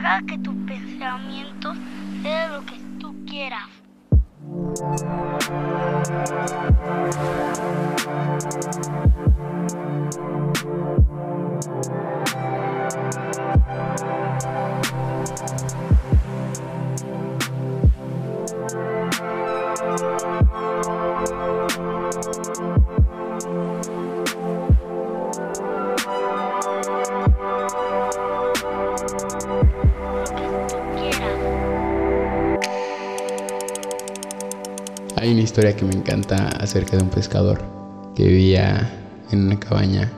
Deja que tus pensamientos sean lo que tú quieras. Una historia que me encanta acerca de un pescador que vivía en una cabaña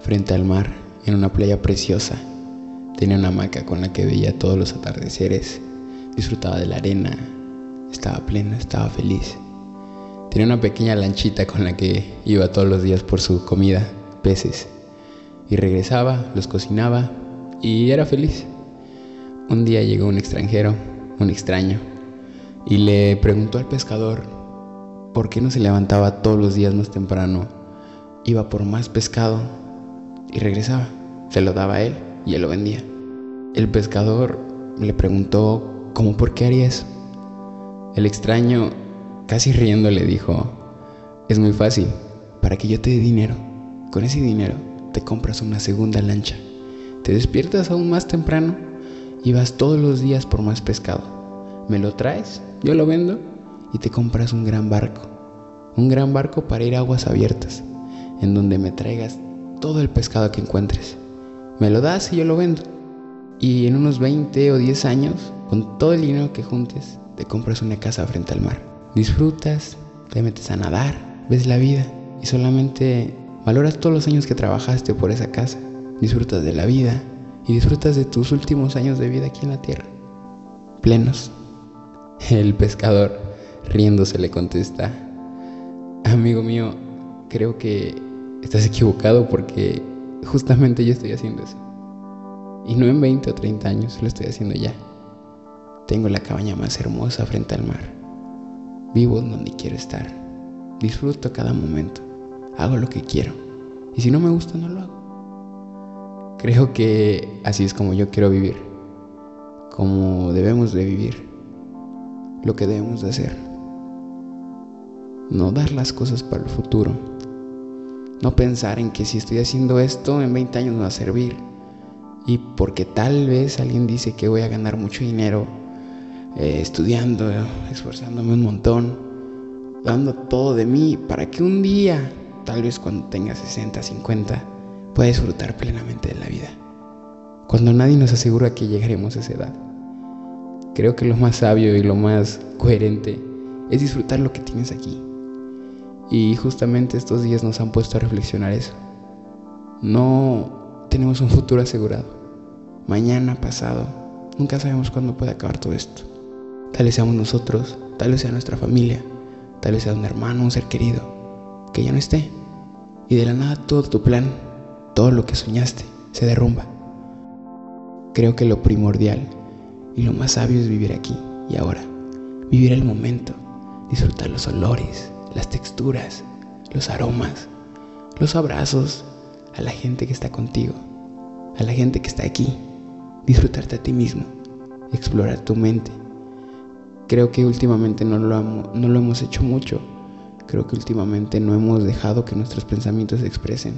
frente al mar, en una playa preciosa. Tenía una hamaca con la que veía todos los atardeceres, disfrutaba de la arena, estaba pleno, estaba feliz. Tenía una pequeña lanchita con la que iba todos los días por su comida, peces, y regresaba, los cocinaba y era feliz. Un día llegó un extranjero, un extraño, y le preguntó al pescador por qué no se levantaba todos los días más temprano, iba por más pescado y regresaba. Se lo daba a él y él lo vendía. El pescador le preguntó cómo por qué haría eso. El extraño, casi riendo, le dijo, es muy fácil, para que yo te dé dinero. Con ese dinero te compras una segunda lancha, te despiertas aún más temprano y vas todos los días por más pescado me lo traes, yo lo vendo y te compras un gran barco. Un gran barco para ir a aguas abiertas, en donde me traigas todo el pescado que encuentres. Me lo das y yo lo vendo. Y en unos 20 o 10 años, con todo el dinero que juntes, te compras una casa frente al mar. Disfrutas, te metes a nadar, ves la vida y solamente valoras todos los años que trabajaste por esa casa. Disfrutas de la vida y disfrutas de tus últimos años de vida aquí en la tierra. Plenos. El pescador, riéndose, le contesta, amigo mío, creo que estás equivocado porque justamente yo estoy haciendo eso. Y no en 20 o 30 años, lo estoy haciendo ya. Tengo la cabaña más hermosa frente al mar. Vivo donde quiero estar. Disfruto cada momento. Hago lo que quiero. Y si no me gusta, no lo hago. Creo que así es como yo quiero vivir. Como debemos de vivir lo que debemos de hacer. No dar las cosas para el futuro. No pensar en que si estoy haciendo esto en 20 años me va a servir. Y porque tal vez alguien dice que voy a ganar mucho dinero eh, estudiando, esforzándome un montón, dando todo de mí para que un día, tal vez cuando tenga 60, 50, pueda disfrutar plenamente de la vida. Cuando nadie nos asegura que llegaremos a esa edad. Creo que lo más sabio y lo más coherente es disfrutar lo que tienes aquí. Y justamente estos días nos han puesto a reflexionar eso. No tenemos un futuro asegurado. Mañana, pasado, nunca sabemos cuándo puede acabar todo esto. Tal vez seamos nosotros, tal vez sea nuestra familia, tal vez sea un hermano, un ser querido, que ya no esté. Y de la nada todo tu plan, todo lo que soñaste, se derrumba. Creo que lo primordial y lo más sabio es vivir aquí y ahora. Vivir el momento, disfrutar los olores, las texturas, los aromas, los abrazos, a la gente que está contigo, a la gente que está aquí. Disfrutarte a ti mismo, explorar tu mente. Creo que últimamente no lo, no lo hemos hecho mucho. Creo que últimamente no hemos dejado que nuestros pensamientos se expresen.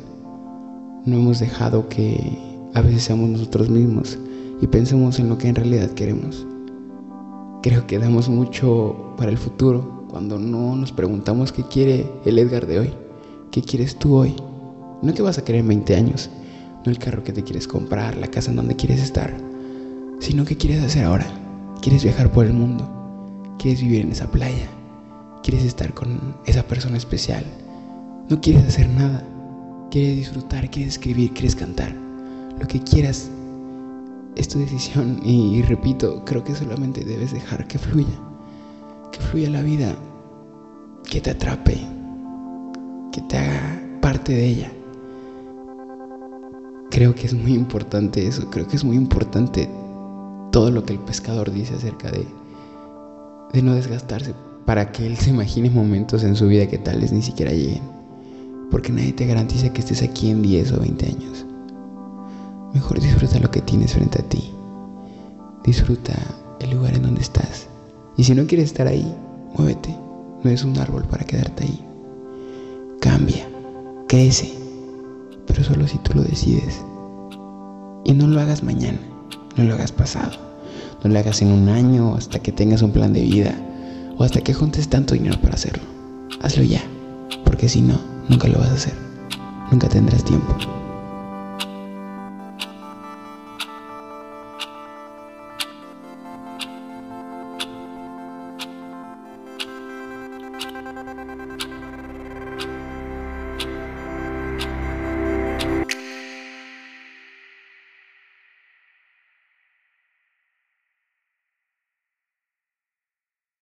No hemos dejado que a veces seamos nosotros mismos y pensemos en lo que en realidad queremos. Creo que damos mucho para el futuro cuando no nos preguntamos qué quiere el Edgar de hoy, qué quieres tú hoy. No que vas a querer en 20 años, no el carro que te quieres comprar, la casa en donde quieres estar, sino qué quieres hacer ahora. Quieres viajar por el mundo, quieres vivir en esa playa, quieres estar con esa persona especial, no quieres hacer nada, quieres disfrutar, quieres escribir, quieres cantar, lo que quieras. Es tu decisión y, repito, creo que solamente debes dejar que fluya, que fluya la vida, que te atrape, que te haga parte de ella. Creo que es muy importante eso, creo que es muy importante todo lo que el pescador dice acerca de, de no desgastarse para que él se imagine momentos en su vida que tales ni siquiera lleguen, porque nadie te garantiza que estés aquí en 10 o 20 años. Mejor disfruta lo que tienes frente a ti. Disfruta el lugar en donde estás. Y si no quieres estar ahí, muévete. No es un árbol para quedarte ahí. Cambia, crece, pero solo si tú lo decides. Y no lo hagas mañana, no lo hagas pasado, no lo hagas en un año hasta que tengas un plan de vida o hasta que juntes tanto dinero para hacerlo. Hazlo ya, porque si no, nunca lo vas a hacer. Nunca tendrás tiempo.